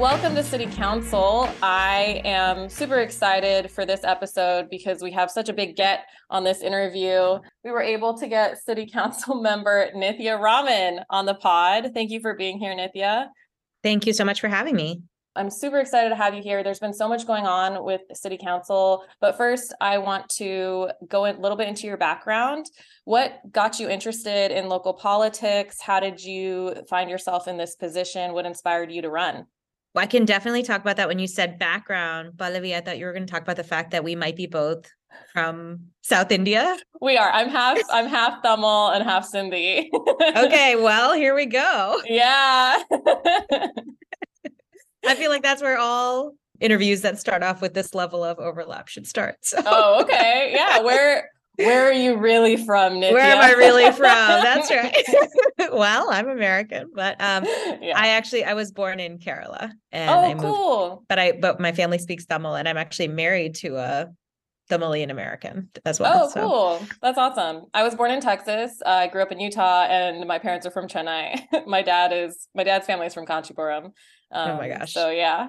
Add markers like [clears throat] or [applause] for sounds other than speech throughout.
Welcome to City Council. I am super excited for this episode because we have such a big get on this interview. We were able to get City Council [laughs] member Nithya Raman on the pod. Thank you for being here, Nithya. Thank you so much for having me. I'm super excited to have you here. There's been so much going on with City Council, but first, I want to go a little bit into your background. What got you interested in local politics? How did you find yourself in this position? What inspired you to run? Well, I can definitely talk about that when you said background. Pallavi, I thought you were going to talk about the fact that we might be both from South India. We are. I'm half I'm half Tamil and half Sindhi. [laughs] okay, well, here we go. Yeah. [laughs] I feel like that's where all interviews that start off with this level of overlap should start. So. Oh, okay. Yeah. [laughs] Where where are you really from, Nithya? Where am I really from? That's [laughs] right. [laughs] well, I'm American, but um yeah. I actually I was born in Kerala. And oh, I moved, cool. But I but my family speaks Tamil and I'm actually married to a Tamilian American as well. Oh, so. cool. That's awesome. I was born in Texas. Uh, I grew up in Utah and my parents are from Chennai. [laughs] my dad is my dad's family is from Kanchipuram. Um, oh my gosh. So yeah.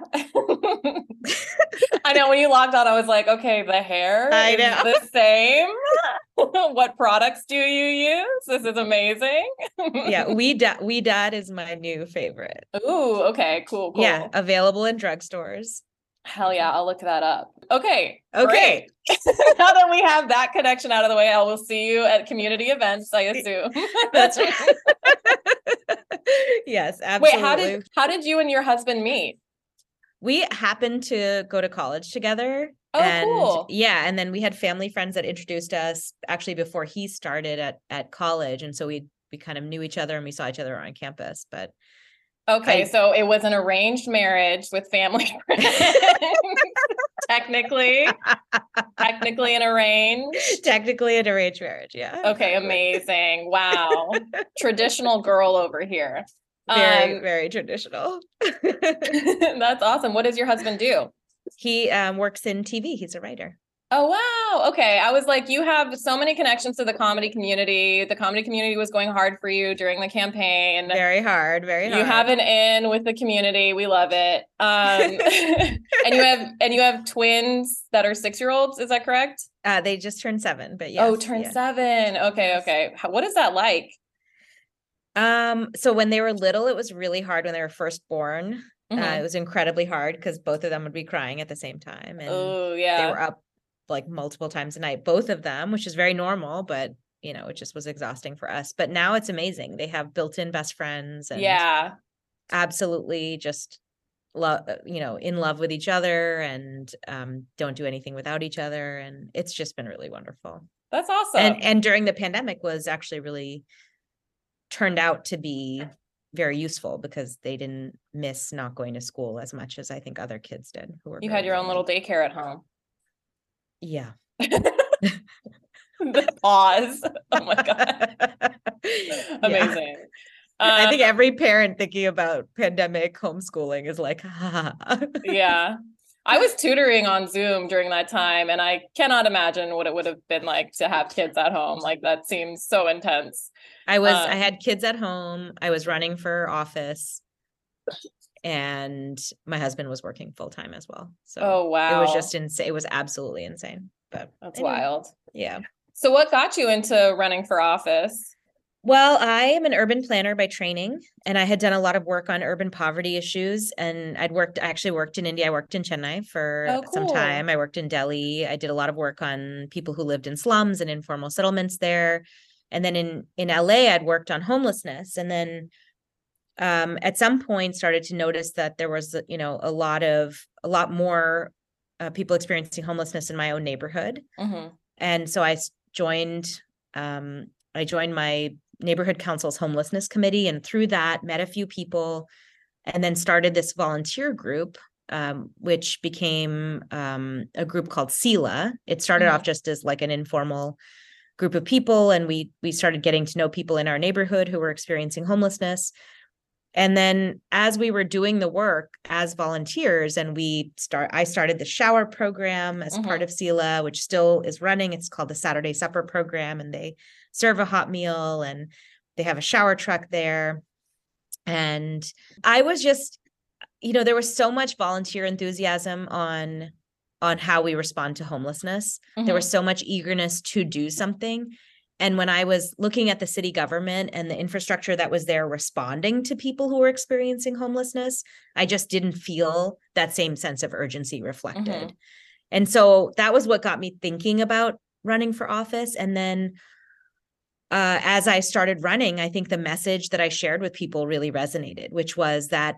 I know when you logged on, I was like, okay, the hair I know. the same. [laughs] what products do you use? This is amazing. yeah, [laughs] we dad we dad is my new favorite. Ooh, okay, cool, cool. Yeah, available in drugstores. Hell yeah, I'll look that up. Okay. Okay. [laughs] now that we have that connection out of the way, I will see you at community events, I assume. That's right. yes, absolutely. Wait, how did how did you and your husband meet? We happened to go to college together. Oh, and cool. Yeah, and then we had family friends that introduced us actually before he started at at college, and so we we kind of knew each other and we saw each other on campus. But Okay, I, so it was an arranged marriage with family [laughs] friends. [laughs] technically, technically an arranged. Technically an arranged marriage, yeah. Okay, amazing. Wow. [laughs] Traditional girl over here. Very, um, very traditional. that's awesome. What does your husband do? He um, works in TV. He's a writer. Oh wow. Okay. I was like, you have so many connections to the comedy community. The comedy community was going hard for you during the campaign. Very hard. Very hard. You have an in with the community. We love it. Um, [laughs] [laughs] and you have and you have twins that are six year olds. Is that correct? Uh, they just turned seven, but yeah. Oh, turned yeah. seven. Okay. Okay. How, what is that like? Um. So when they were little, it was really hard when they were first born. Mm-hmm. Uh, it was incredibly hard because both of them would be crying at the same time, and oh yeah, they were up like multiple times a night, both of them, which is very normal, but you know, it just was exhausting for us. But now it's amazing. They have built-in best friends and yeah, absolutely just love uh, you know in love with each other and um, don't do anything without each other and it's just been really wonderful that's awesome and and during the pandemic was actually really turned out to be very useful because they didn't miss not going to school as much as i think other kids did who were you had your own little daycare at home yeah. [laughs] the pause. Oh my god. [laughs] Amazing. Yeah. I think um, every parent thinking about pandemic homeschooling is like, ha. [laughs] yeah. I was tutoring on Zoom during that time, and I cannot imagine what it would have been like to have kids at home. Like that seems so intense. I was, um, I had kids at home. I was running for office and my husband was working full time as well. So oh wow, it was just insane. It was absolutely insane. But that's anyway, wild. Yeah. So what got you into running for office? Well, I am an urban planner by training, and I had done a lot of work on urban poverty issues. And I'd worked, I actually worked in India. I worked in Chennai for oh, cool. some time. I worked in Delhi. I did a lot of work on people who lived in slums and informal settlements there. And then in in LA, I'd worked on homelessness. And then um, at some point started to notice that there was you know a lot of a lot more uh, people experiencing homelessness in my own neighborhood mm-hmm. and so i joined um, i joined my neighborhood council's homelessness committee and through that met a few people and then started this volunteer group um, which became um, a group called SELAH. It started mm-hmm. off just as like an informal group of people, and we we started getting to know people in our neighborhood who were experiencing homelessness. And then as we were doing the work as volunteers and we start i started the shower program as mm-hmm. part of SELAH which still is running. It's called the saturday supper program and they serve a hot meal and they have a shower truck there. And i was just you know, there was so much volunteer enthusiasm on on how we respond to homelessness. There was so much eagerness to do something. And when I was looking at the city government and the infrastructure that was there responding to people who were experiencing homelessness, I just didn't feel that same sense of urgency reflected. Mhm. And so that was what got me thinking about running for office. And then uh, as I started running, I think the message that I shared with people really resonated, which was that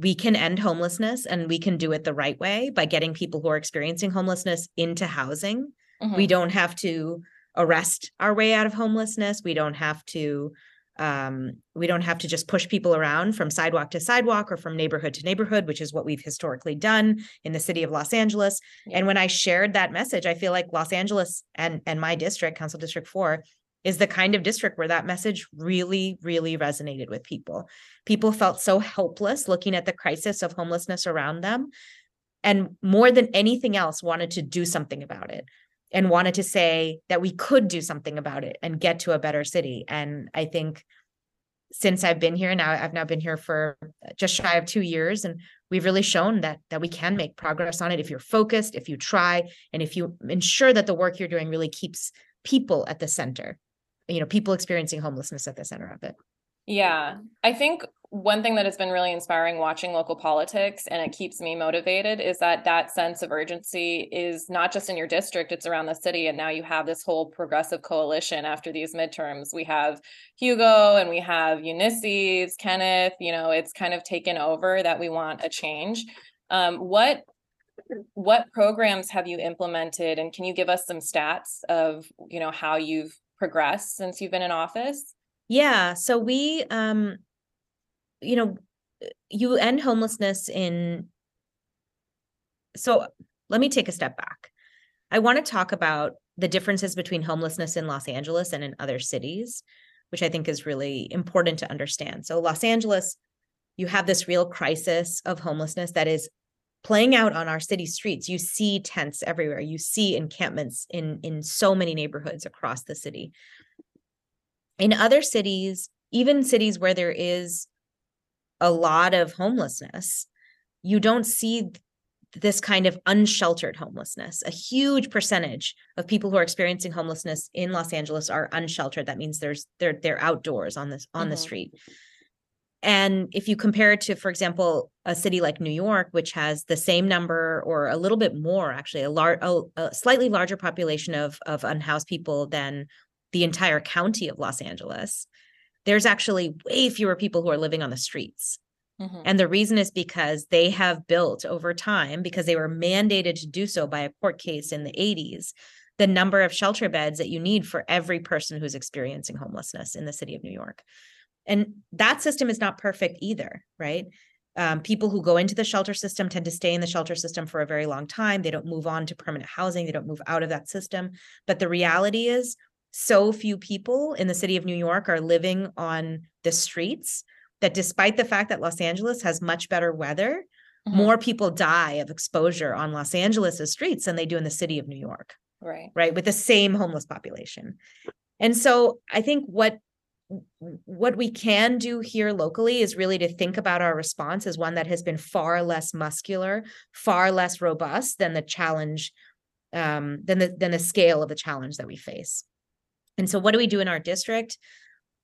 we can end homelessness and we can do it the right way by getting people who are experiencing homelessness into housing. We Mhm. don't have to arrest our way out of homelessness. We don't have to um, we don't have to just push people around from sidewalk to sidewalk or from neighborhood to neighborhood, which is what we've historically done in the city of Los Angeles. Yeah. And when I shared that message, I feel like Los Angeles and and my district, Council District 4, is the kind of district where that message really really resonated with people. People felt so helpless looking at the crisis of homelessness around them and more than anything else wanted to do something about it and wanted to say that we could do something about it and get to a better city. And I think since I've been here now, I've now been here for just shy of two years, and we've really shown that that we can make progress on it if you're focused, if you try, and if you ensure that the work you're doing really keeps people at the center. You know, people experiencing homelessness at the center of it. Yeah, I think one thing that has been really inspiring watching local politics and it keeps me motivated is that that sense of urgency is not just in your district, it's around the city. And now you have this whole progressive coalition after these midterms. We have Hugo and we have Ulysses, Kenneth, you know, it's kind of taken over that we want a change. Um, what what programs have you implemented and can you give us some stats of, you know, how you've progressed since you've been in office? Yeah, so we um you know you end homelessness in so let me take a step back. I want to talk about the differences between homelessness in Los Angeles and in other cities, which I think is really important to understand. So Los Angeles, you have this real crisis of homelessness that is playing out on our city streets. You see tents everywhere. You see encampments in in so many neighborhoods across the city in other cities, even cities where there is a lot of homelessness, you don't see this kind of unsheltered homelessness. A huge percentage of people who are experiencing homelessness in Los Angeles are unsheltered. That means there's they're they're outdoors on this on the Mhm. street. And if you compare it to, for example, a city like New York, which has the same number or a little bit more, actually, a large, a, a slightly larger population of of unhoused people than the entire county of Los Angeles, there's actually way fewer people who are living on the streets. Mhm. And the reason is because they have built over time, because they were mandated to do so by a court case in the 80s, the number of shelter beds that you need for every person who's experiencing homelessness in the city of New York. And that system is not perfect either, right? Um, people who go into the shelter system tend to stay in the shelter system for a very long time. They don't move on to permanent housing, they don't move out of that system. But the reality is, so few people in the city of New York are living on the streets that despite the fact that Los Angeles has much better weather, Mhm. more people die of exposure on Los Angeles' streets than they do in the city of New York Right. right with the same homeless population and so i think what what we can do here locally is really to think about our response as one that has been far less muscular far less robust than the challenge um, than the than the scale of the challenge that we face and so what do we do in our district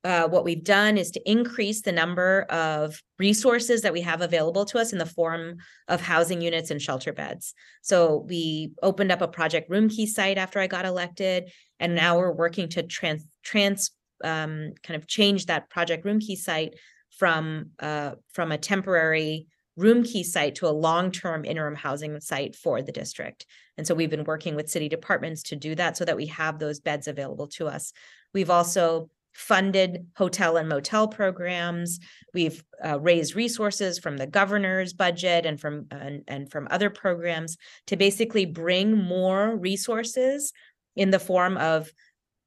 uh, what we've done is to increase the number of resources that we have available to us in the form of housing units and shelter beds. So we opened up a Project Room Key site after I got elected, and now we're working to trans trans um, kind of change that Project Room Key site from uh, from a temporary room key site to a long-term interim housing site for the district. And so we've been working with city departments to do that so that we have those beds available to us. We've also funded hotel and motel programs. We've uh, raised resources from the governor's budget and from and, and from other programs to basically bring more resources in the form of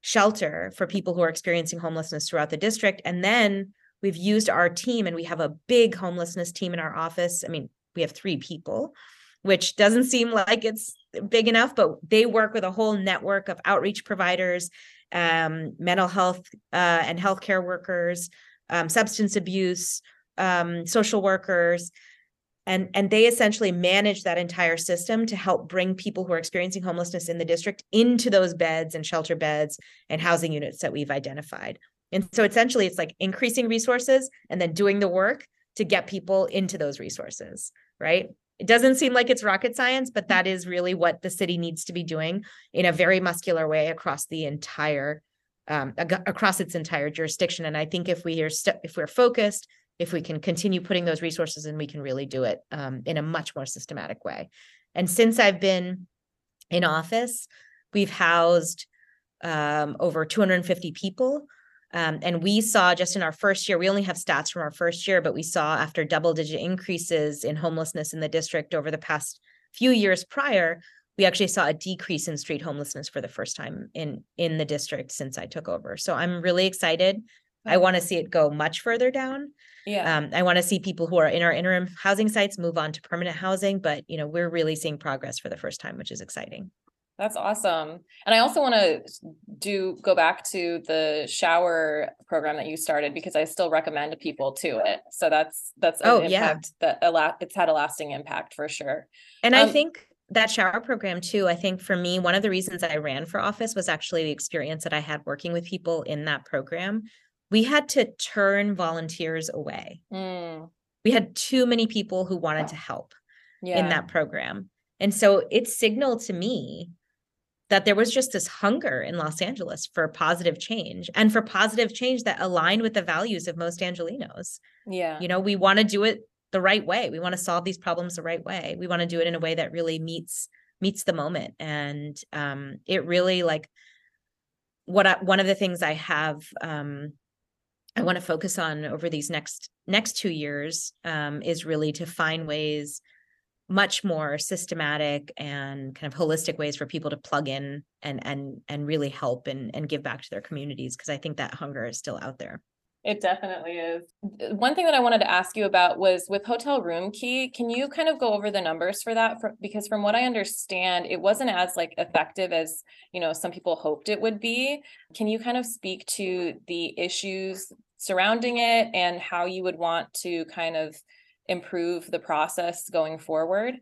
shelter for people who are experiencing homelessness throughout the district. And then we've used our team, and we have a big homelessness team in our office. I mean, we have three people, which doesn't seem like it's big enough, but they work with a whole network of outreach providers um, mental health uh, and healthcare workers, um, substance abuse, um, social workers. And and they essentially manage that entire system to help bring people who are experiencing homelessness in the district into those beds and shelter beds and housing units that we've identified. And so essentially it's like increasing resources and then doing the work to get people into those resources, right? It doesn't seem like it's rocket science, but that is really what the city needs to be doing in a very muscular way across the entire um, across its entire jurisdiction. And I think if we are st- if we're focused, if we can continue putting those resources in, we can really do it um, in a much more systematic way. And since I've been in office, we've housed um, over 250 people. Um, and we saw just in our first year, we only have stats from our first year, but we saw after double digit increases in homelessness in the district over the past few years prior, we actually saw a decrease in street homelessness for the first time in in the district since I took over. So I'm really excited. I want to see it go much further down. Yeah, Um, I want to see people who are in our interim housing sites move on to permanent housing, but you know, we're really seeing progress for the first time, which is exciting. that's awesome. And I also want to do, go back to the shower program that you started because I still recommend people to it. So that's, that's. Oh, yeah. That a lot, it's had a lasting impact for sure. And I Um, think that shower program too, I think for me, one of the reasons I ran for office was actually the experience that I had working with people in that program. We had to turn volunteers away. Mm, We had too many people who wanted to help yeah. in that program. And so it signaled to me that there was just this hunger in Los Angeles for positive change and for positive change that aligned with the values of most Angelenos. Yeah. You know, we want to do it the right way. We want to solve these problems the right way. We want to do it in a way that really meets meets the moment. And um it really like what I, one of the things I have um I want to focus on over these next next 2 years um is really to find ways much more systematic and kind of holistic ways for people to plug in and and and really help and and give back to their communities because I think that hunger is still out there. It definitely is. Uh, One thing that I wanted to ask you about was with Hotel Room Key, can you kind of go over the numbers for that? For, because from what I understand, it wasn't as like effective as, you know, some people hoped it would be. Can you kind of speak to the issues surrounding it and how you would want to kind of improve the process going forward?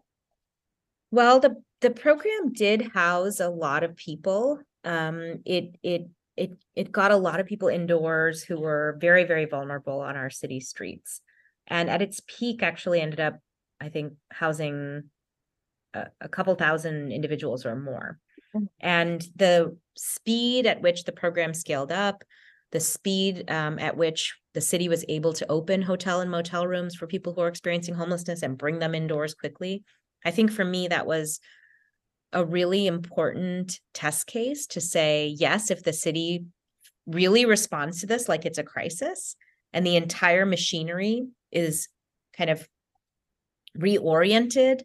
Well, the the program did house a lot of people. Um, it it it it got a lot of people indoors who were very very vulnerable on our city streets, and at its peak, actually ended up, I think, housing a, a couple thousand individuals or more. Mhm. And the speed at which the program scaled up, the speed um, at which the city was able to open hotel and motel rooms for people who are experiencing homelessness and bring them indoors quickly. I think for me, that was a really important test case to say, yes, if the city really responds to this like it's a crisis and the entire machinery is kind of reoriented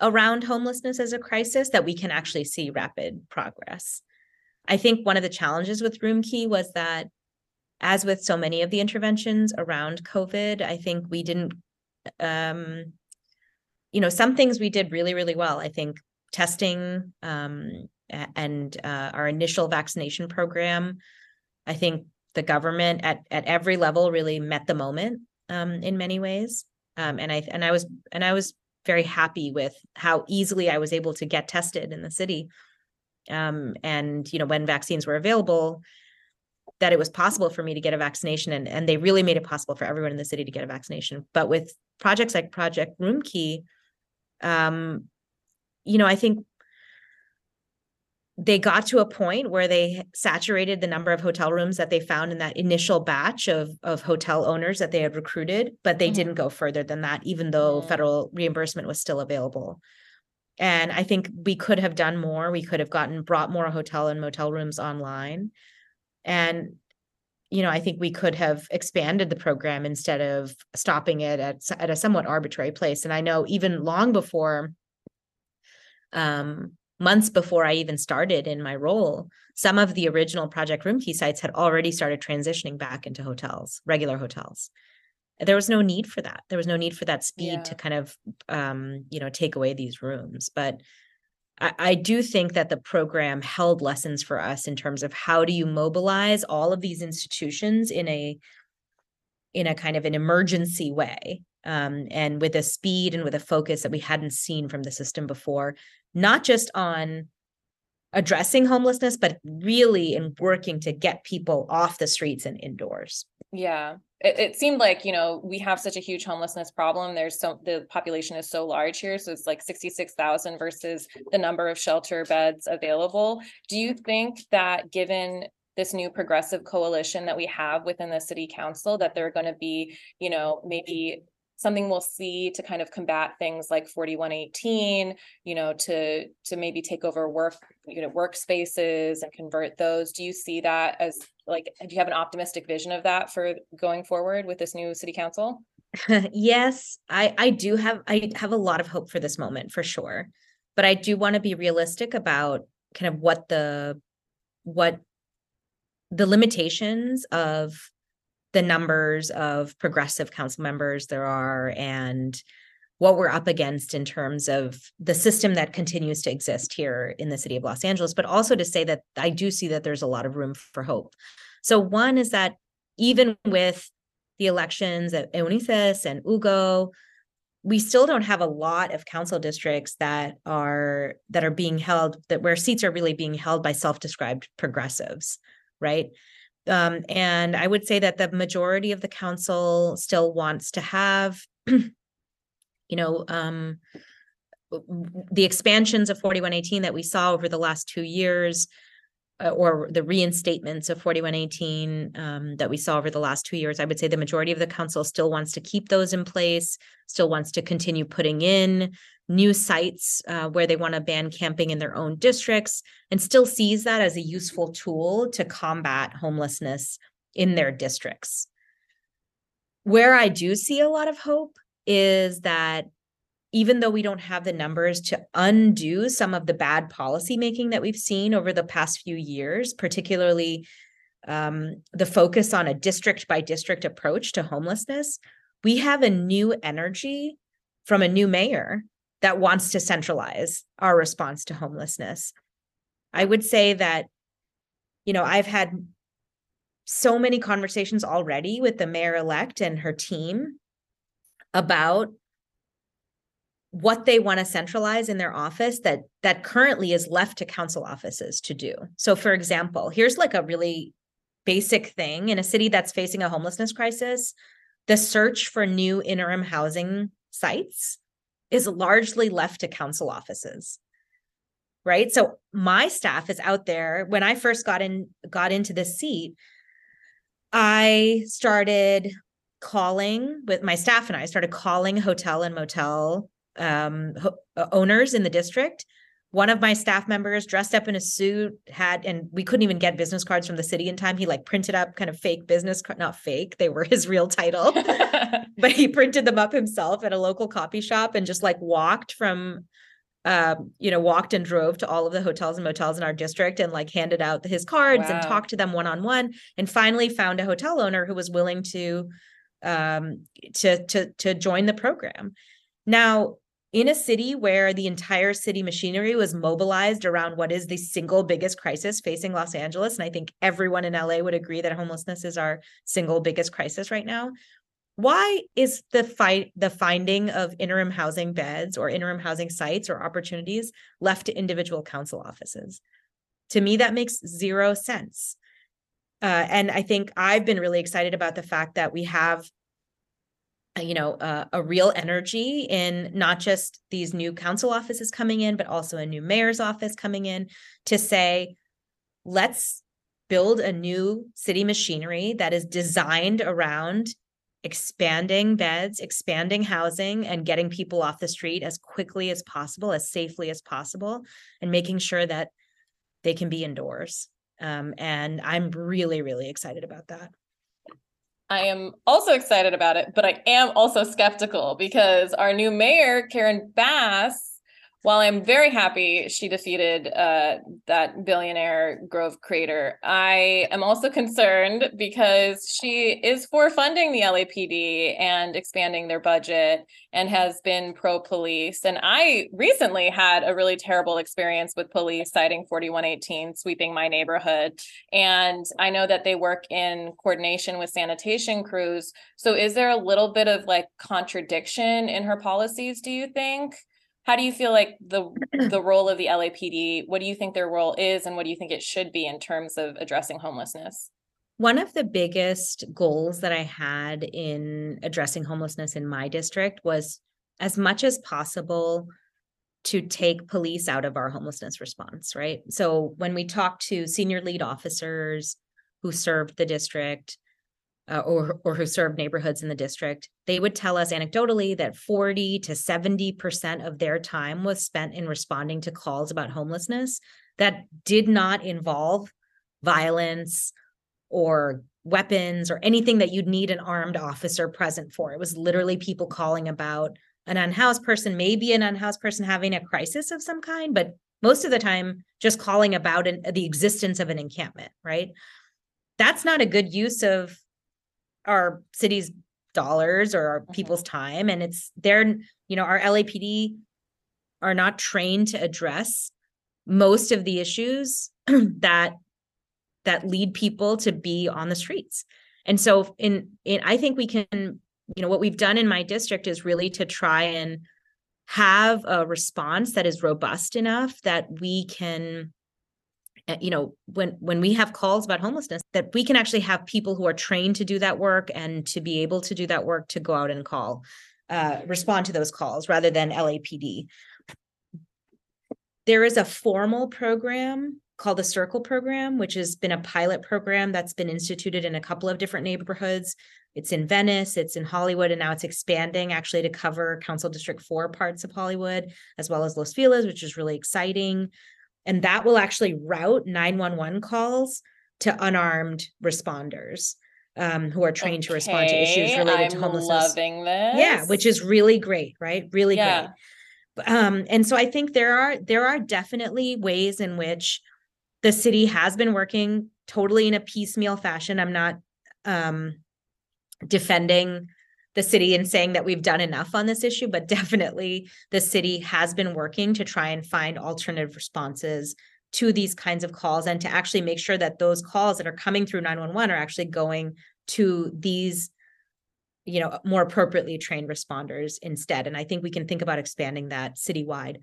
around homelessness as a crisis, that we can actually see rapid progress. I think one of the challenges with Room Key was that, as with so many of the interventions around COVID, I think we didn't um, you know, some things we did really, really well. I think testing um, and uh, our initial vaccination program. I think the government at at every level really met the moment um, in many ways. Um, and I and I was and I was very happy with how easily I was able to get tested in the city. Um, and you know, when vaccines were available, that it was possible for me to get a vaccination and, and they really made it possible for everyone in the city to get a vaccination. But with projects like Project Room Key, um, you know, I think they got to a point where they saturated the number of hotel rooms that they found in that initial batch of of hotel owners that they had recruited, but they Mhm. didn't go further than that, even though Mm. federal reimbursement was still available. And I think we could have done more. We could have gotten brought more hotel and motel rooms online. And you know, I think we could have expanded the program instead of stopping it at at a somewhat arbitrary place. And I know even long before um months before I even started in my role, some of the original Project Room Key sites had already started transitioning back into hotels, regular hotels. There was no need for that. There was no need for that speed to kind of um, you know, take away these rooms. But I, do think that the program held lessons for us in terms of how do you mobilize all of these institutions in a in a kind of an emergency way um, and with a speed and with a focus that we hadn't seen from the system before, not just on addressing homelessness, but really in working to get people off the streets and indoors. Yeah, it, it seemed like, you know, we have such a huge homelessness problem. There's so, the population is so large here. So it's like sixty-six thousand versus the number of shelter beds available. Do you think that given this new progressive coalition that we have within the city council, that they're gonna be, you know, maybe something we'll see to kind of combat things like forty-one eighteen, you know, to, to maybe take over work, you know, workspaces and convert those. Do you see that as like, do you have an optimistic vision of that for going forward with this new city council? [laughs] yes, I I do have I have a lot of hope for this moment for sure. But I do want to be realistic about kind of what the what the limitations of the numbers of progressive council members there are and what we're up against in terms of the system that continues to exist here in the city of Los Angeles, but also to say that I do see that there's a lot of room for hope. So, one is that even with the elections at Eunisses and Hugo, we still don't have a lot of council districts that are that are being held that where seats are really being held by self-described progressives, right? Um, and I would say that the majority of the council still wants to have, [clears throat] you know, um, the expansions of 4118 that we saw over the last two years, or the reinstatements of 4118 um, that we saw over the last two years. I would say the majority of the council still wants to keep those in place, still wants to continue putting in new sites uh, where they want to ban camping in their own districts and still sees that as a useful tool to combat homelessness in their districts. Where I do see a lot of hope is that even though we don't have the numbers to undo some of the bad policy making that we've seen over the past few years, particularly um, the focus on a district by district approach to homelessness, we have a new energy from a new mayor that wants to centralize our response to homelessness. I would say that, you know, I've had so many conversations already with the mayor elect and her team about what they want to centralize in their office that that currently is left to council offices to do. So for example, here's like a really basic thing. In a city that's facing a homelessness crisis, the search for new interim housing sites is largely left to council offices right? So my staff is out there. When i first got in got into this seat i started calling with my staff and i started calling hotel and motel um, uh, owners in the district one of my staff members dressed up in a suit had and we couldn't even get business cards from the city in time he like printed up kind of fake business card not fake they were [laughs] his real title [laughs] but he printed them up himself at a local coffee shop and just like walked from um, you know, walked and drove to all of the hotels and motels in our district and like handed out his cards wow. and talked to them one on one and finally found a hotel owner who was willing to um to to to join the program. Now, in a city where the entire city machinery was mobilized around what is the single biggest crisis facing Los Angeles, and I think everyone in LA would agree that homelessness is our single biggest crisis right now. Why is the fight the finding of interim housing beds or interim housing sites or opportunities left to individual council offices? To me, that makes zero sense. Uh, and I think I've been really excited about the fact that we have you know uh, a real energy in not just these new council offices coming in but also a new mayor's office coming in to say let's build a new city machinery that is designed around expanding beds expanding housing and getting people off the street as quickly as possible as safely as possible and making sure that they can be indoors. Um, and i'm really really excited about that I am also excited about it, but I am also skeptical because our new mayor, Karen Bass, while I'm very happy she defeated uh, that billionaire Grove creator, I am also [laughs] concerned because she is for funding the LAPD and expanding their budget and has been pro police. And I recently had a really terrible experience with police citing 4118 sweeping my neighborhood. And I know that they work in coordination with sanitation crews. So is there a little bit of like contradiction in her policies, do you think? How do you feel like the [clears throat] the role of the LAPD what do you think their role is and what do you think it should be in terms of addressing homelessness one of the biggest goals that I had in addressing homelessness in my district was as much as possible to take police out of our homelessness response, right? So when we talk to senior lead officers who served the district, uh, or or who served neighborhoods in the district, they would tell us anecdotally that 40 to 70% of their time was spent in responding to calls about homelessness that did not involve violence or weapons or anything that you'd need an armed officer present for. It was literally people calling about an unhoused person, maybe an unhoused person having a crisis of some kind, but most of the time just calling about an, the existence of an encampment, right? That's not a good use of our city's dollars or our mm-hmm. people's time and it's they're you know our LAPD are not trained to address most of the issues [clears throat] that that lead people to be on the streets. And so in in I think we can you know what we've done in my district is really to try and have a response that is robust enough that we can you know when when we have calls about homelessness that we can actually have people who are trained to do that work and to be able to do that work to go out and call uh, respond to those calls rather than LAPD. There is a formal program called the Circle program, which has been a pilot program that's been instituted in a couple of different neighborhoods. It's in Venice, it's in Hollywood, and now it's expanding actually to cover Council District 4 parts of Hollywood, as well as Los Feliz, which is really exciting and that will actually route 911 calls to unarmed responders um, who are trained okay, to respond to issues related I'm to homelessness. Loving this. Yeah, which is really great, right? Really yeah. great. Um, and so I think there are there are definitely ways in which the city has been working totally in a piecemeal fashion. I'm not um, defending the city and saying that we've done enough on this issue, but definitely the city has been working to try and find alternative responses to these kinds of calls and to actually make sure that those calls that are coming through 911 are actually going to these you know more appropriately trained responders instead. And i think we can think about expanding that citywide.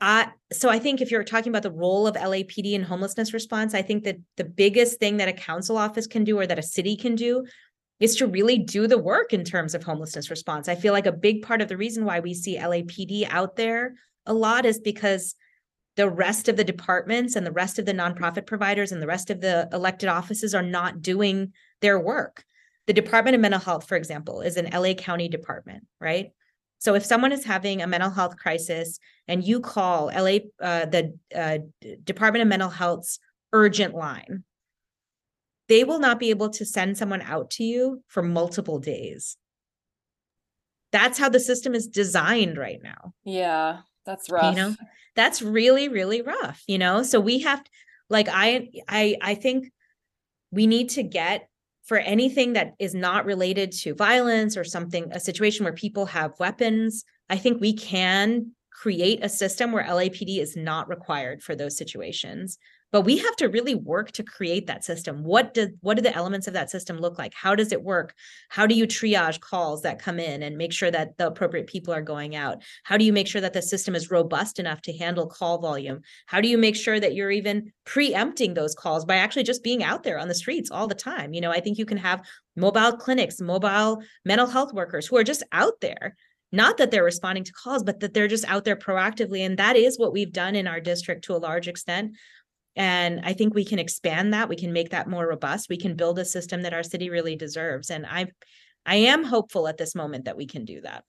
Uh, so I think if you're talking about the role of LAPD in homelessness response, I think that the biggest thing that a council office can do or that a city can do is to really do the work in terms of homelessness response. I feel like a big part of the reason why we see LAPD out there a lot is because the rest of the departments and the rest of the nonprofit providers and the rest of the elected offices are not doing their work. The Department of Mental Health, for example, is an LA County department, right? So if someone is having a mental health crisis and you call LA, uh, the uh, Department of Mental Health's urgent line, they will not be able to send someone out to you for multiple days. That's how the system is designed right now. Yeah, that's rough. You know, that's really, really rough, you know? So we have like I I I think we need to get for anything that is not related to violence or something, a situation where people have weapons, I think we can create a system where LAPD is not required for those situations but we have to really work to create that system. What do what do the elements of that system look like? How does it work? How do you triage calls that come in and make sure that the appropriate people are going out? How do you make sure that the system is robust enough to handle call volume? How do you make sure that you're even preempting those calls by actually just being out there on the streets all the time? You know i think you can have mobile clinics mobile mental health workers who are just out there. Not that they're responding to calls but that they're just out there proactively and that is what we've done in our district to a large extent and i think we can expand that we can make that more robust we can build a system that our city really deserves and i i am hopeful at this moment that we can do that.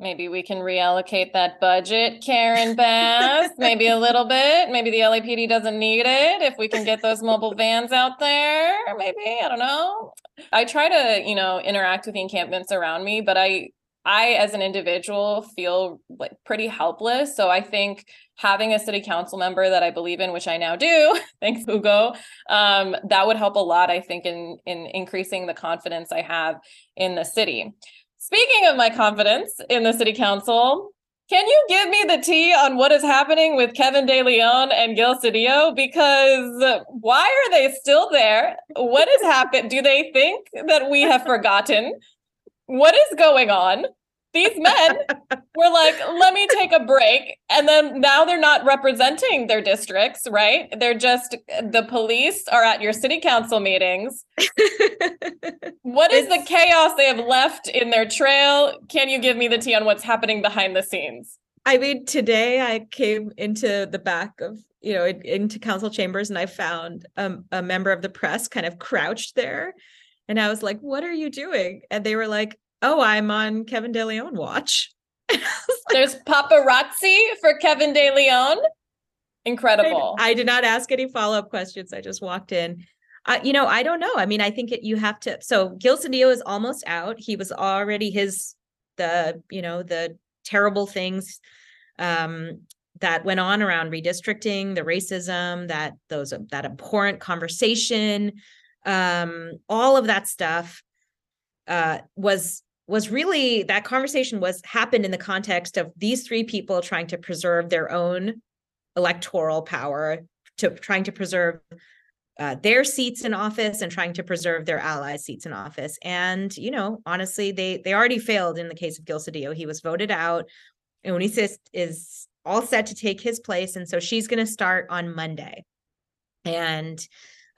Maybe we can reallocate that budget karen [laughs] bass maybe a little bit. Maybe the lapd doesn't need it if we can get those mobile vans out there maybe i don't know. I try to you know interact with the encampments around me but i I, as an individual, feel like pretty helpless. So I think having a city council member that I believe in, which I now do, [laughs] thanks Hugo, um, that would help a lot. I think in in increasing the confidence I have in the city. Speaking of my confidence in the city council, can you give me the tea on what is happening with Kevin De Leon and Gil Cedillo? Because why are they still there? What has happened? Do they think that we have forgotten? What is going on? These men were like, let me take a break. And then now they're not representing their districts, right? They're just, the police are at your city council meetings. [laughs] What is the chaos they have left in their trail? Can you give me the tea on what's happening behind the scenes? I mean, today I came into the back of, you know, into council chambers and I found um, a member of the press kind of crouched there. And I was like, what are you doing? And they were like, oh, I'm on Kevin De Leon watch. I [laughs] There's paparazzi for Kevin De Leon. I- Incredible. I did not ask any follow-up questions. I just walked in. Uh, you know, I don't know. I mean, I think it, you have to, so Gil Cedillo is almost out. He was already his, the, you know, the terrible things um, that went on around redistricting, the racism, that those, that abhorrent conversation, um, all of that stuff uh, was was really that conversation was happened in the context of these three people trying to preserve their own electoral power to trying to preserve uh, their seats in office and trying to preserve their allies' seats in office. And you know, honestly, they they already failed in the case of Gil Cedillo. He was voted out. and Eunice is all set to take his place, and so she's going to start on Monday. And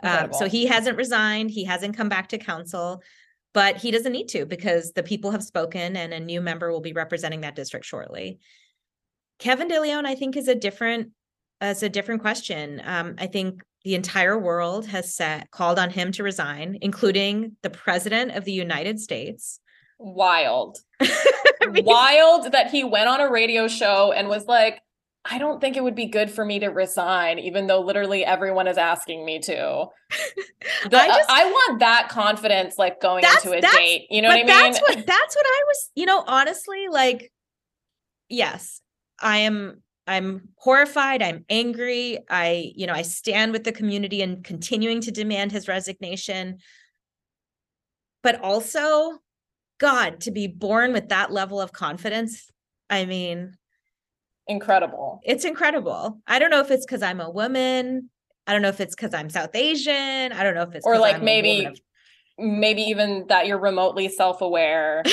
um, so he hasn't resigned. He hasn't come back to council, but he doesn't need to because the people have spoken, and a new member will be representing that district shortly. Kevin De Leon, I think, is a different as a different question. Um, I think the entire world has set called on him to resign, including the president of the United States. Wild. [laughs] I mean, Wild that he went on a radio show and was like, I don't think it would be good for me to resign, even though literally everyone is asking me to. [laughs] The- I uh, just- I want that confidence, like going into a date. You know what I mean? that's what that's what I was, you know, honestly, like, yes, I am. I'm horrified. I'm angry. I, you know, I stand with the community and continuing to demand his resignation. But also, God, to be born with that level of confidence, I mean, Incredible. it's incredible. I don't know if it's because I'm a woman. I don't know if it's because I'm South Asian. I don't know if it's or like I'm maybe of- maybe even that you're remotely self-aware. [laughs]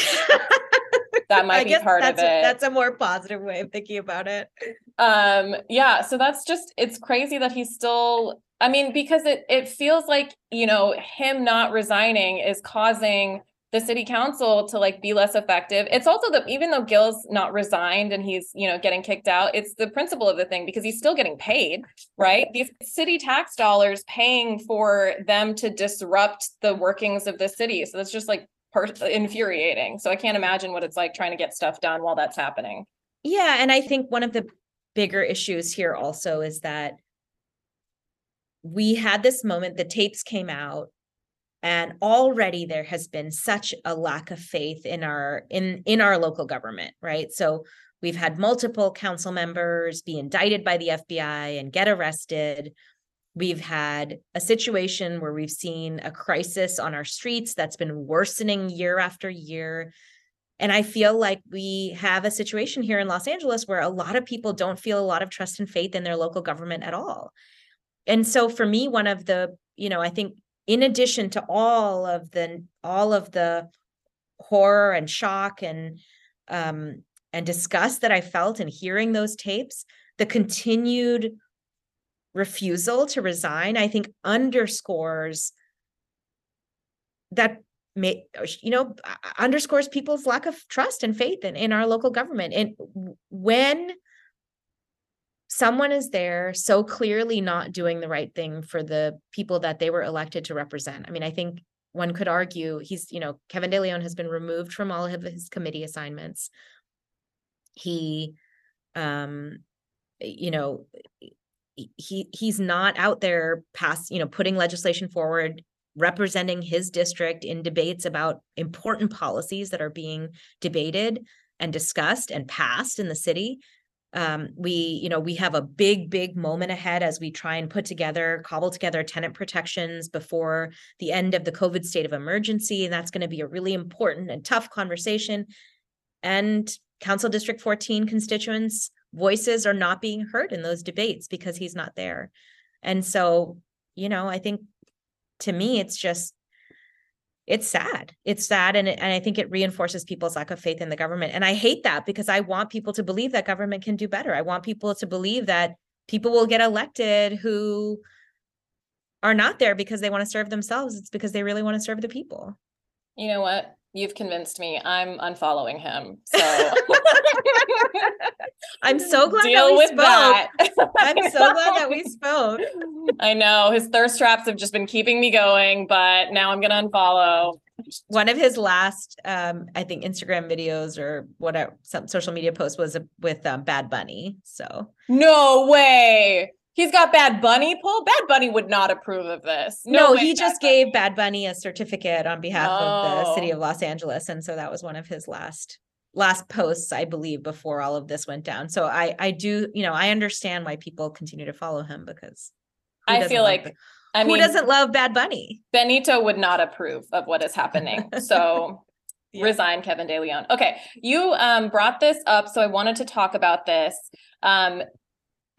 That might I be part of it. that's a more positive way of thinking about it. um yeah so that's just it's crazy that he's still i mean because it it feels like you know him not resigning is causing the city council to like be less effective. It's also that even though gil's not resigned and he's you know getting kicked out it's the principle of the thing because he's still getting paid right? These city tax dollars paying for them to disrupt the workings of the city. So that's just like per- infuriating. So i can't imagine what it's like trying to get stuff done while that's happening. Yeah, and I think one of the bigger issues here also is that we had this moment, the tapes came out, and already there has been such a lack of faith in our in in our local government, right? So we've had multiple council members be indicted by the FBI and get arrested. We've had a situation where we've seen a crisis on our streets that's been worsening year after year. And I feel like we have a situation here in Los Angeles where a lot of people don't feel a lot of trust and faith in their local government at all. And so for me, one of the, you know, I think in addition to all of the all of the horror and shock and um and disgust that I felt in hearing those tapes, the continued refusal to resign, I think underscores that may you know underscores people's lack of trust and faith in, in our local government. And when someone is there so clearly not doing the right thing for the people that they were elected to represent i mean i think one could argue he's you know kevin de leon has been removed from all of his committee assignments he um you know he he's not out there past, you know putting legislation forward representing his district in debates about important policies that are being debated and discussed and passed in the city. Um, we, you know, we have a big, big moment ahead as we try and put together, cobble together tenant protections before the end of the COVID state of emergency. And that's going to be a really important and tough conversation. And Council District 14 constituents' voices are not being heard in those debates because he's not there. And so, you know, I think to me, it's just it's sad. It's sad. And, it, and I think it reinforces people's lack of faith in the government. And I hate that because I want people to believe that government can do better. I want people to believe that people will get elected who are not there because they want to serve themselves. It's because they really want to serve the people. You know what? You've convinced me. I'm unfollowing him. So [laughs] I'm so glad deal that we spoke. that. [laughs] I'm so glad that we spoke. I know his thirst traps have just been keeping me going, but now I'm gonna unfollow. One of his last, um, I think Instagram videos or whatever, some social media post was uh, with um, Bad Bunny. So No way. He's got Bad Bunny pull. Bad Bunny would not approve of this. no, way he Bad just Bunny. gave Bad Bunny a certificate on behalf of the city Oh. of Los Angeles, and so that was one of his last last posts, I believe, before all of this went down. So I I do, you know, I understand why people continue to follow him because I feel like Ba- I who mean doesn't love Bad Bunny? Benito would not approve of what is happening. [laughs] So [laughs] Yeah. resign Kevin De Leon. Okay, you um brought this up, so I wanted to talk about this. Um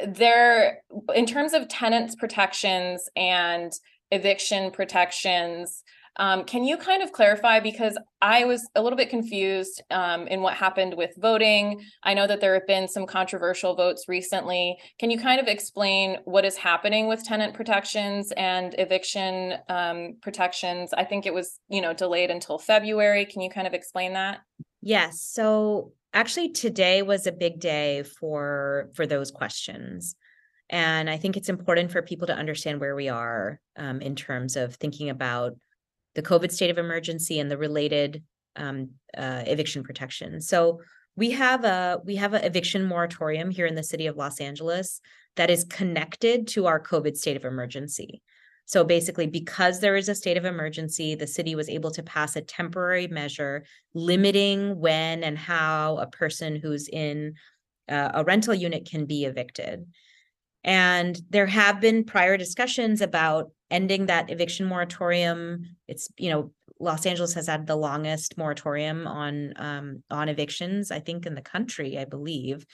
there in terms of tenants protections and eviction protections, um, can you kind of clarify because I was a little bit confused um in what happened with voting. I know that there have been some controversial votes recently. Can you kind of explain what is happening with tenant protections and eviction um protections? I think it was, you know, delayed until February. Can you kind of explain that? Yes. So actually today was a big day for for those questions. And I think it's important for people to understand where we are um, in terms of thinking about the COVID state of emergency and the related um, uh, eviction protection. So we have a we have an eviction moratorium here in the city of Los Angeles that is connected to our COVID state of emergency. So basically, because there is a state of emergency, the city was able to pass a temporary measure limiting when and how a person who's in uh, a rental unit can be evicted. And there have been prior discussions about ending that eviction moratorium. It's, you know, Los Angeles has had the longest moratorium on um, on evictions, I think, in the country, I believe.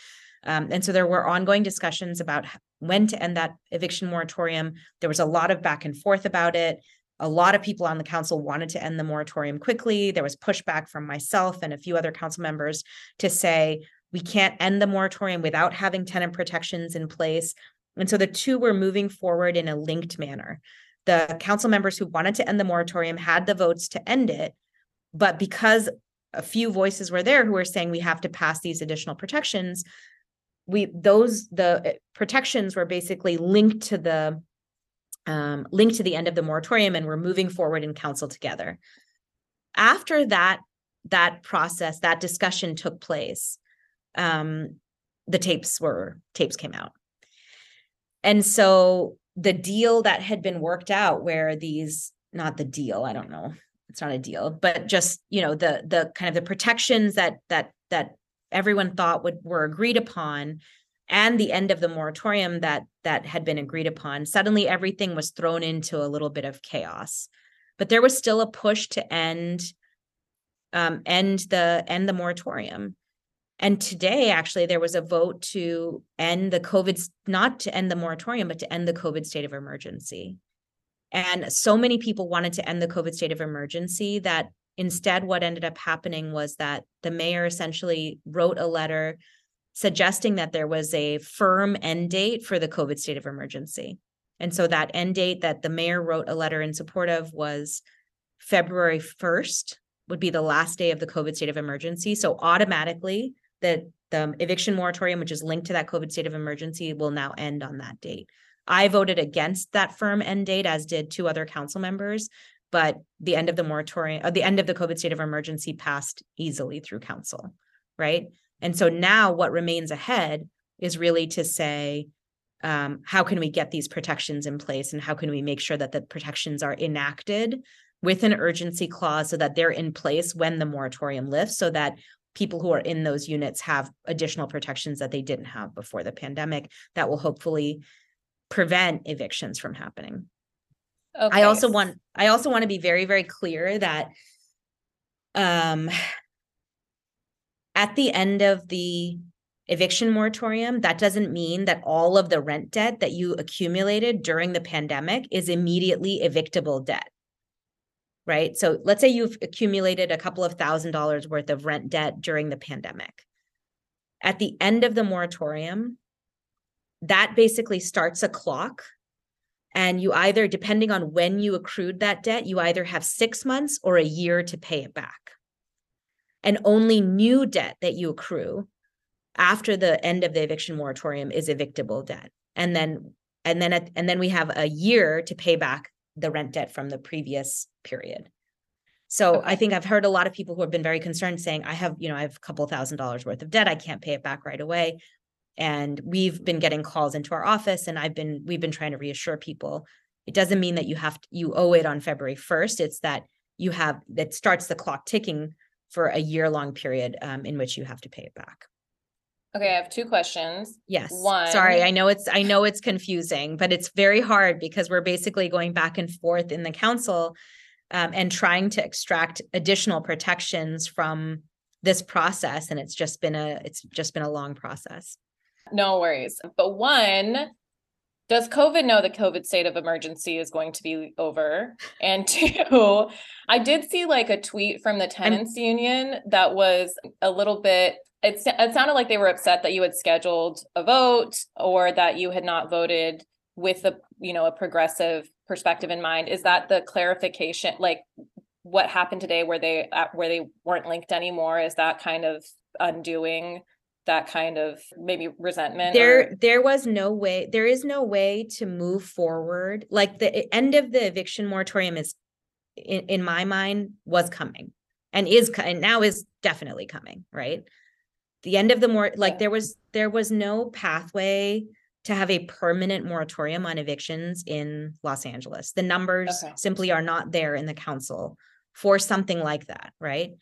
Um, and so there were ongoing discussions about when to end that eviction moratorium. There was a lot of back and forth about it. A lot of people on the council wanted to end the moratorium quickly. There was pushback from myself and a few other council members to say we can't end the moratorium without having tenant protections in place. And so the two were moving forward in a linked manner. The council members who wanted to end the moratorium had the votes to end it. But because a few voices were there who were saying we have to pass these additional protections, we those the uh, protections were basically linked to the um, linked to the end of the moratorium and we're moving forward in council together. After that that process, that discussion took place, um, the tapes were tapes came out. And so the deal that had been worked out where these not the deal, I don't know, it's not a deal, but just, you know, the the kind of the protections that that that everyone thought would were agreed upon and the end of the moratorium that that had been agreed upon suddenly everything was thrown into a little bit of chaos. But there was still a push to end um end the end the moratorium. And today actually there was a vote to end the covid not to end the moratorium but to end the covid state of emergency. And so many people wanted to end the covid state of emergency that instead what ended up happening was that the mayor essentially wrote a letter suggesting that there was a firm end date for the COVID state of emergency. And so that end date that the mayor wrote a letter in support of was February 1st would be the last day of the COVID state of emergency. So automatically the the eviction moratorium, which is linked to that COVID state of emergency, will now end on that date. I voted against that firm end date, as did two other council members, but the end of the moratorium, uh, the end of the COVID state of emergency passed easily through council, right? And so now what remains ahead is really to say, um, how can we get these protections in place and how can we make sure that the protections are enacted with an urgency clause so that they're in place when the moratorium lifts so that people who are in those units have additional protections that they didn't have before the pandemic that will hopefully prevent evictions from happening. I also want, I also want to be very, very clear that um at the end of the eviction moratorium, that doesn't mean that all of the rent debt that you accumulated during the pandemic is immediately evictable debt. Right? So let's say you've accumulated a couple of thousand dollars worth of rent debt during the pandemic. At the end of the moratorium, that basically starts a clock and you either, depending on when you accrued that debt, you either have six months or a year to pay it back. And only new debt that you accrue after the end of the eviction moratorium is evictable debt. And then, and then, at- and then we have a year to pay back the rent debt from the previous period. So I think I've heard a lot of people who have been very concerned saying, I have, you know, I have a couple thousand dollars worth of debt. I can't pay it back right away. And we've been getting calls into our office and I've been, we've been trying to reassure people. It doesn't mean that you have, to you owe it on February first. It's that you have, that starts the clock ticking for a year-long period um, in which you have to pay it back. okay, I have two questions. Yes. one Sorry, I know it's, I know it's confusing, but it's very hard because we're basically going back and forth in the council um, and trying to extract additional protections from this process. And it's just been a, it's just been a long process. No worries. But one, does COVID know the COVID state of emergency is going to be over? And [laughs] two, I did see like a tweet from the tenants union that was a little bit, it, it sounded like they were upset that you had scheduled a vote or that you had not voted with a, you know, a progressive perspective in mind. Is that the clarification, like what happened today where they, where they weren't linked anymore? Is that kind of undoing that kind of maybe resentment? or- There, there was no way, there is no way to move forward. Like the end of the eviction moratorium is, in, in my mind, was coming and is, and now is definitely coming, right? The end of the more, Yeah. like there was, there was no pathway to have a permanent moratorium on evictions in Los Angeles. The numbers Okay. simply are not there in the council for something like that, right?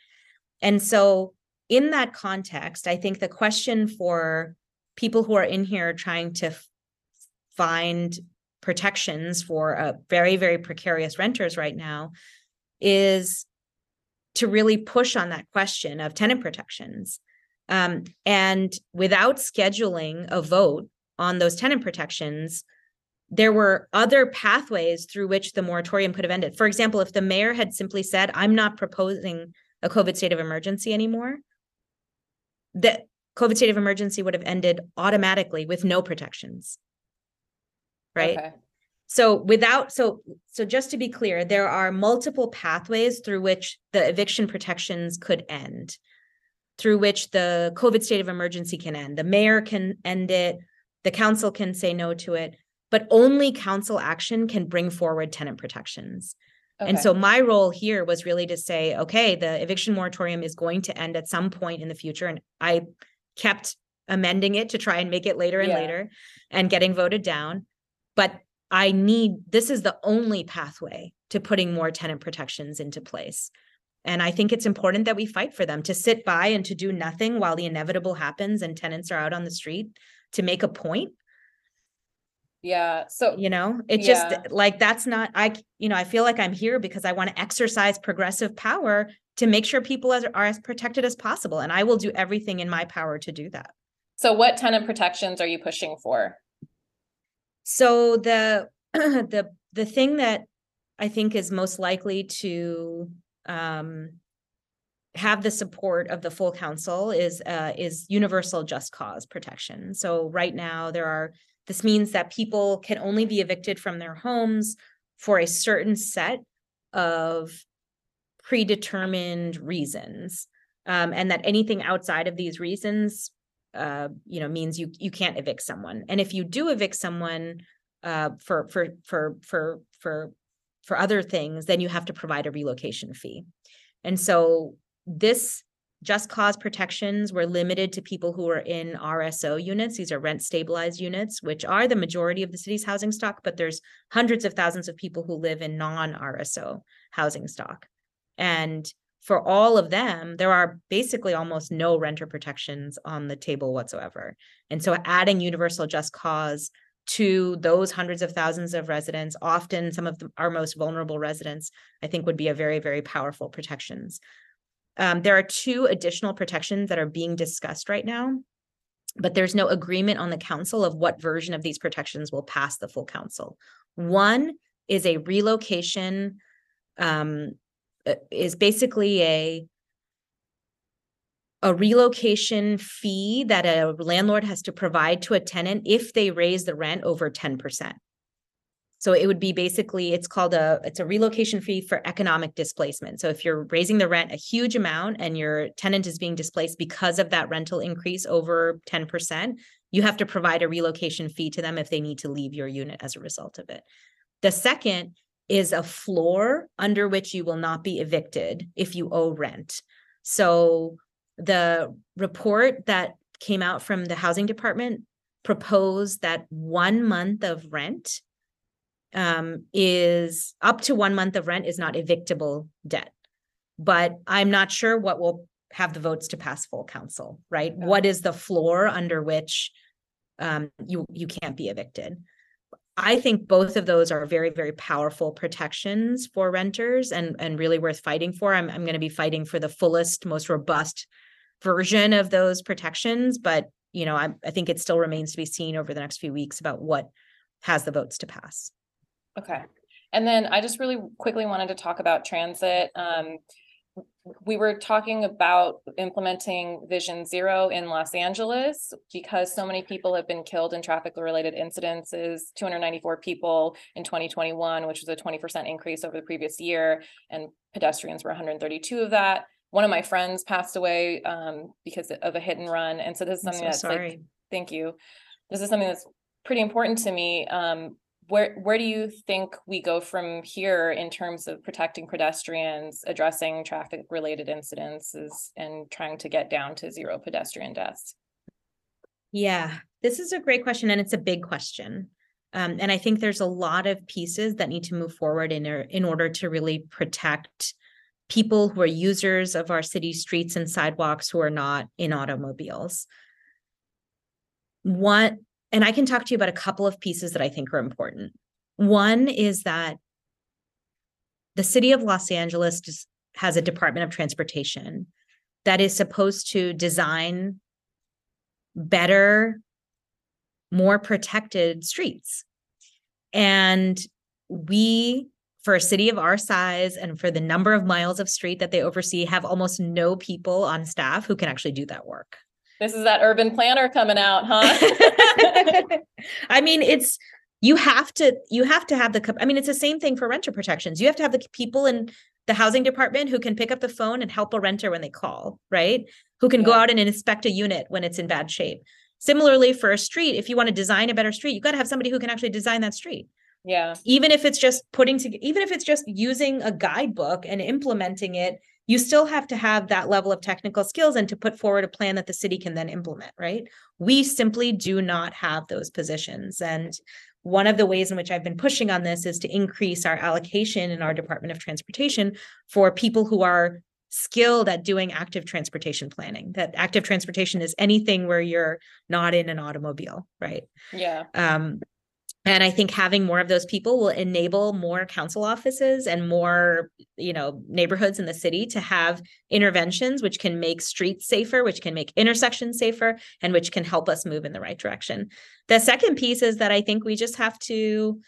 And so in that context, I think the question for people who are in here trying to f- find protections for very, very precarious renters right now is to really push on that question of tenant protections. Um, and without scheduling a vote on those tenant protections, there were other pathways through which the moratorium could have ended. For example, if the mayor had simply said, I'm not proposing a COVID state of emergency anymore, the COVID state of emergency would have ended automatically with no protections. Right? Okay. So without, so, so just to be clear, there are multiple pathways through which the eviction protections could end. Through which the COVID state of emergency can end. The mayor can end it, the council can say no to it, but only council action can bring forward tenant protections. And so my role here was really to say, okay, the eviction moratorium is going to end at some point in the future. And I kept amending it to try and make it later and Yeah. later and getting voted down. But I need, this is the only pathway to putting more tenant protections into place. And I think it's important that we fight for them to sit by and to do nothing while the inevitable happens and tenants are out on the street to make a point Yeah, so, you know it just like that's not I, you know i feel like i'm here because i want to exercise progressive power to make sure people as, are as protected as possible and i will do everything in my power to do that. So what tenant protections are you pushing for? so the [clears throat] the the thing that i think is most likely to um have the support of the full council is uh is universal just cause protection. So right now there are this means that people can only be evicted from their homes for a certain set of predetermined reasons. Um and that anything outside of these reasons uh you know means you you can't evict someone. And if you do evict someone uh for for for for for for other things then you have to provide a relocation fee. And so this just cause protections were limited to people who are in RSO units. These are rent stabilized units, which are the majority of the city's housing stock, but there's hundreds of thousands of people who live in non RSO housing stock. And for all of them, there are basically almost no renter protections on the table whatsoever. And so adding universal just cause to those hundreds of thousands of residents, often some of the, our most vulnerable residents, I think would be a very, very powerful protections. Um, there are two additional protections that are being discussed right now, but there's no agreement on the council of what version of these protections will pass the full council. One is a relocation, um, uh, is basically a a relocation fee that a landlord has to provide to a tenant if they raise the rent over 10%. So it would be basically, it's called a, it's a relocation fee for economic displacement. So if you're raising the rent a huge amount and your tenant is being displaced because of that rental increase over 10%, you have to provide a relocation fee to them if they need to leave your unit as a result of it. The second is a floor under which you will not be evicted if you owe rent. So the report that came out from the housing department proposed that one month of rent um, is up to one month of rent is not evictable debt. But I'm not sure what will have the votes to pass full council, right? Yeah. What is the floor under which um, you you can't be evicted? I think both of those are very, very powerful protections for renters and and really worth fighting for. I'm I'm going to be fighting for the fullest, most robust version of those protections, but you know, I I think it still remains to be seen over the next few weeks about what has the votes to pass. Okay, and then I just really quickly wanted to talk about transit. Um, we were talking about implementing Vision Zero in Los Angeles because so many people have been killed in traffic related incidences, two hundred ninety-four people in twenty twenty-one, which was a twenty percent increase over the previous year, and pedestrians were one hundred thirty-two of that. One of my friends passed away um, because of a hit and run, and so this is something so that's like sorry. Thank you. This is something that's pretty important to me. Um, where, where do you think we go from here in terms of protecting pedestrians, addressing traffic related incidences and trying to get down to zero pedestrian deaths? Yeah, this is a great question and it's a big question. Um, and I think there's a lot of pieces that need to move forward in, in order to really protect people who are users of our city streets and sidewalks who are not in automobiles. One, and I can talk to you about a couple of pieces that I think are important. One is that the city of Los Angeles has a Department of Transportation that is supposed to design better, more protected streets. And we, for a city of our size and for the number of miles of street that they oversee, have almost no people on staff who can actually do that work. This is that urban planner coming out, huh? [laughs] I mean, it's you have to you have to have the I mean, it's the same thing for renter protections. You have to have the people in the housing department who can pick up the phone and help a renter when they call, right? Who can go out and inspect a unit when it's in bad shape. Similarly, for a street, if you want to design a better street, you've got to have somebody who can actually design that street Yeah, even if it's just putting to even if it's just using a guidebook and implementing it you still have to have that level of technical skills and to put forward a plan that the city can then implement right? We simply do not have those positions. And one of the ways in which i've been pushing on this is to increase our allocation in our department of transportation for people who are skilled at doing active transportation planning that active transportation is anything where you're not in an automobile right? Yeah, um, and I think having more of those people will enable more council offices and more, you know, neighborhoods in the city to have interventions which can make streets safer, which can make intersections safer, and which can help us move in the right direction. The second piece is that I think we just have to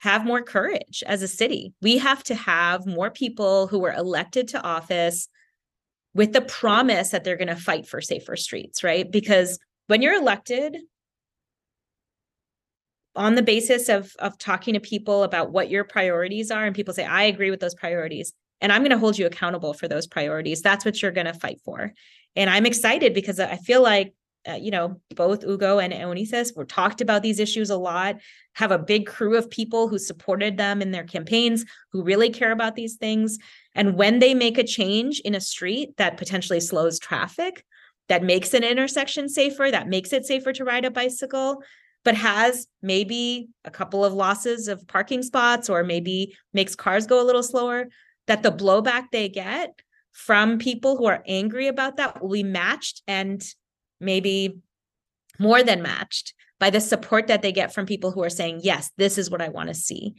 have more courage as a city. We have to have more people who are elected to office with the promise that they're going to fight for safer streets, right? Because when you're elected, on the basis of of talking to people about what your priorities are and people say i agree with those priorities and i'm going to hold you accountable for those priorities that's what you're going to fight for and i'm excited because i feel like uh, you know, both Hugo and Eunisses were talked about these issues a lot, have a big crew of people who supported them in their campaigns, who really care about these things. And when they make a change in a street that potentially slows traffic, that makes an intersection safer, that makes it safer to ride a bicycle, but has maybe a couple of losses of parking spots or maybe makes cars go a little slower, that the blowback they get from people who are angry about that will be matched and maybe more than matched by the support that they get from people who are saying yes this is what i want to see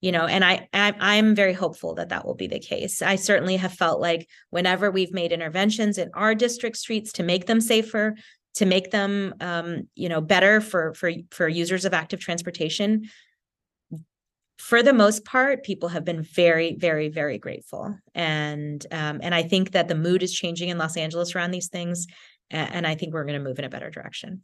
you know and I, I i'm very hopeful that that will be the case. I certainly have felt like whenever we've made interventions in our district streets to make them safer to make them um, you know better for for for users of active transportation for the most part people have been very very very grateful and um, and i think that the mood is changing in los angeles around these things and I think we're going to move in a better direction.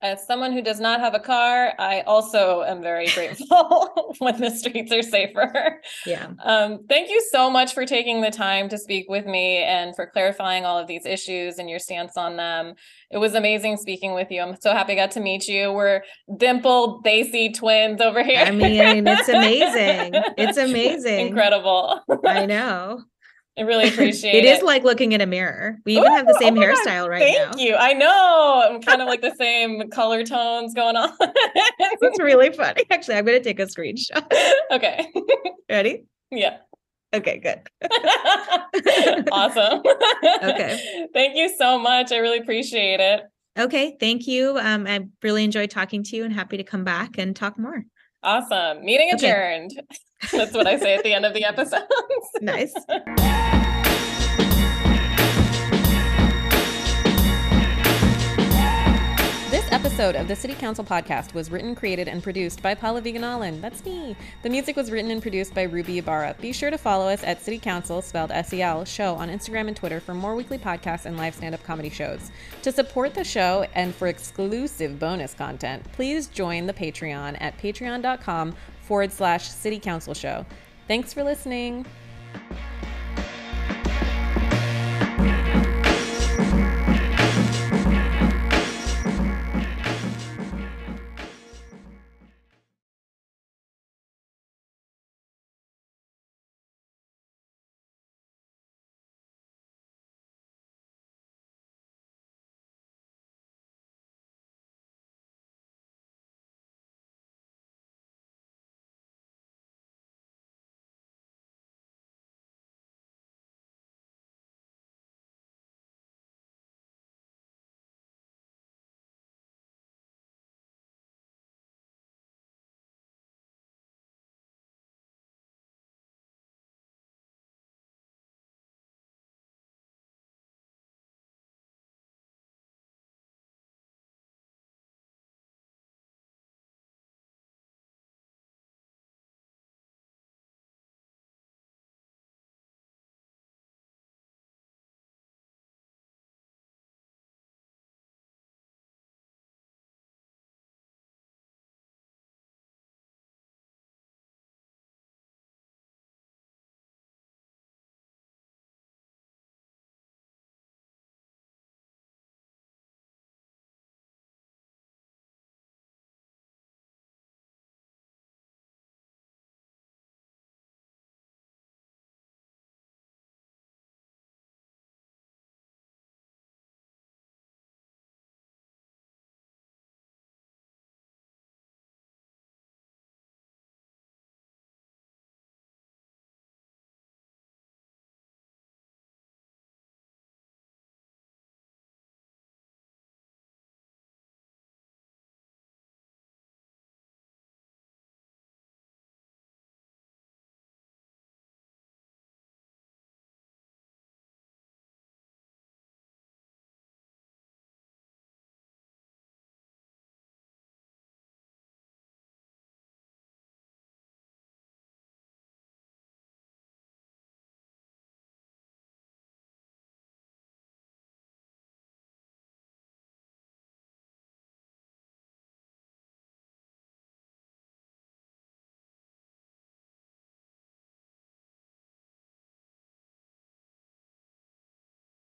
As someone who does not have a car, I also am very [laughs] grateful [laughs] when the streets are safer. Yeah. Um, thank you so much for taking the time to speak with me and for clarifying all of these issues and your stance on them. It was amazing speaking with you. I'm so happy I got to meet you. We're dimpled Daisy twins over here. I mean, it's [laughs] amazing. It's amazing. Incredible. I know. I really [laughs] appreciate it. It is like looking in a mirror. We even Ooh, have the same oh hairstyle God, right thank now. Thank you. I know. I'm kind of like the same color tones going on. [laughs] it's really funny. Actually, I'm going to take a screenshot. [laughs] Okay. Ready? Yeah. Okay, good. awesome. okay. Thank you so much. I really appreciate it. Okay, thank you. Um, I really enjoyed talking to you and happy to come back and talk more. Awesome. Meeting adjourned. Okay. That's what I say at the end of the episodes. nice. This episode of the City Counsel podcast was written, created, and produced by Pallavi Gunalan. That's me. The music was written and produced by Ruby Ibarra. Be sure to follow us at City Counsel, spelled S-E-L, show on Instagram and Twitter for more weekly podcasts and live stand-up comedy shows. To support the show and for exclusive bonus content, please join the Patreon at patreon.com forward slash city counsel show. Thanks for listening.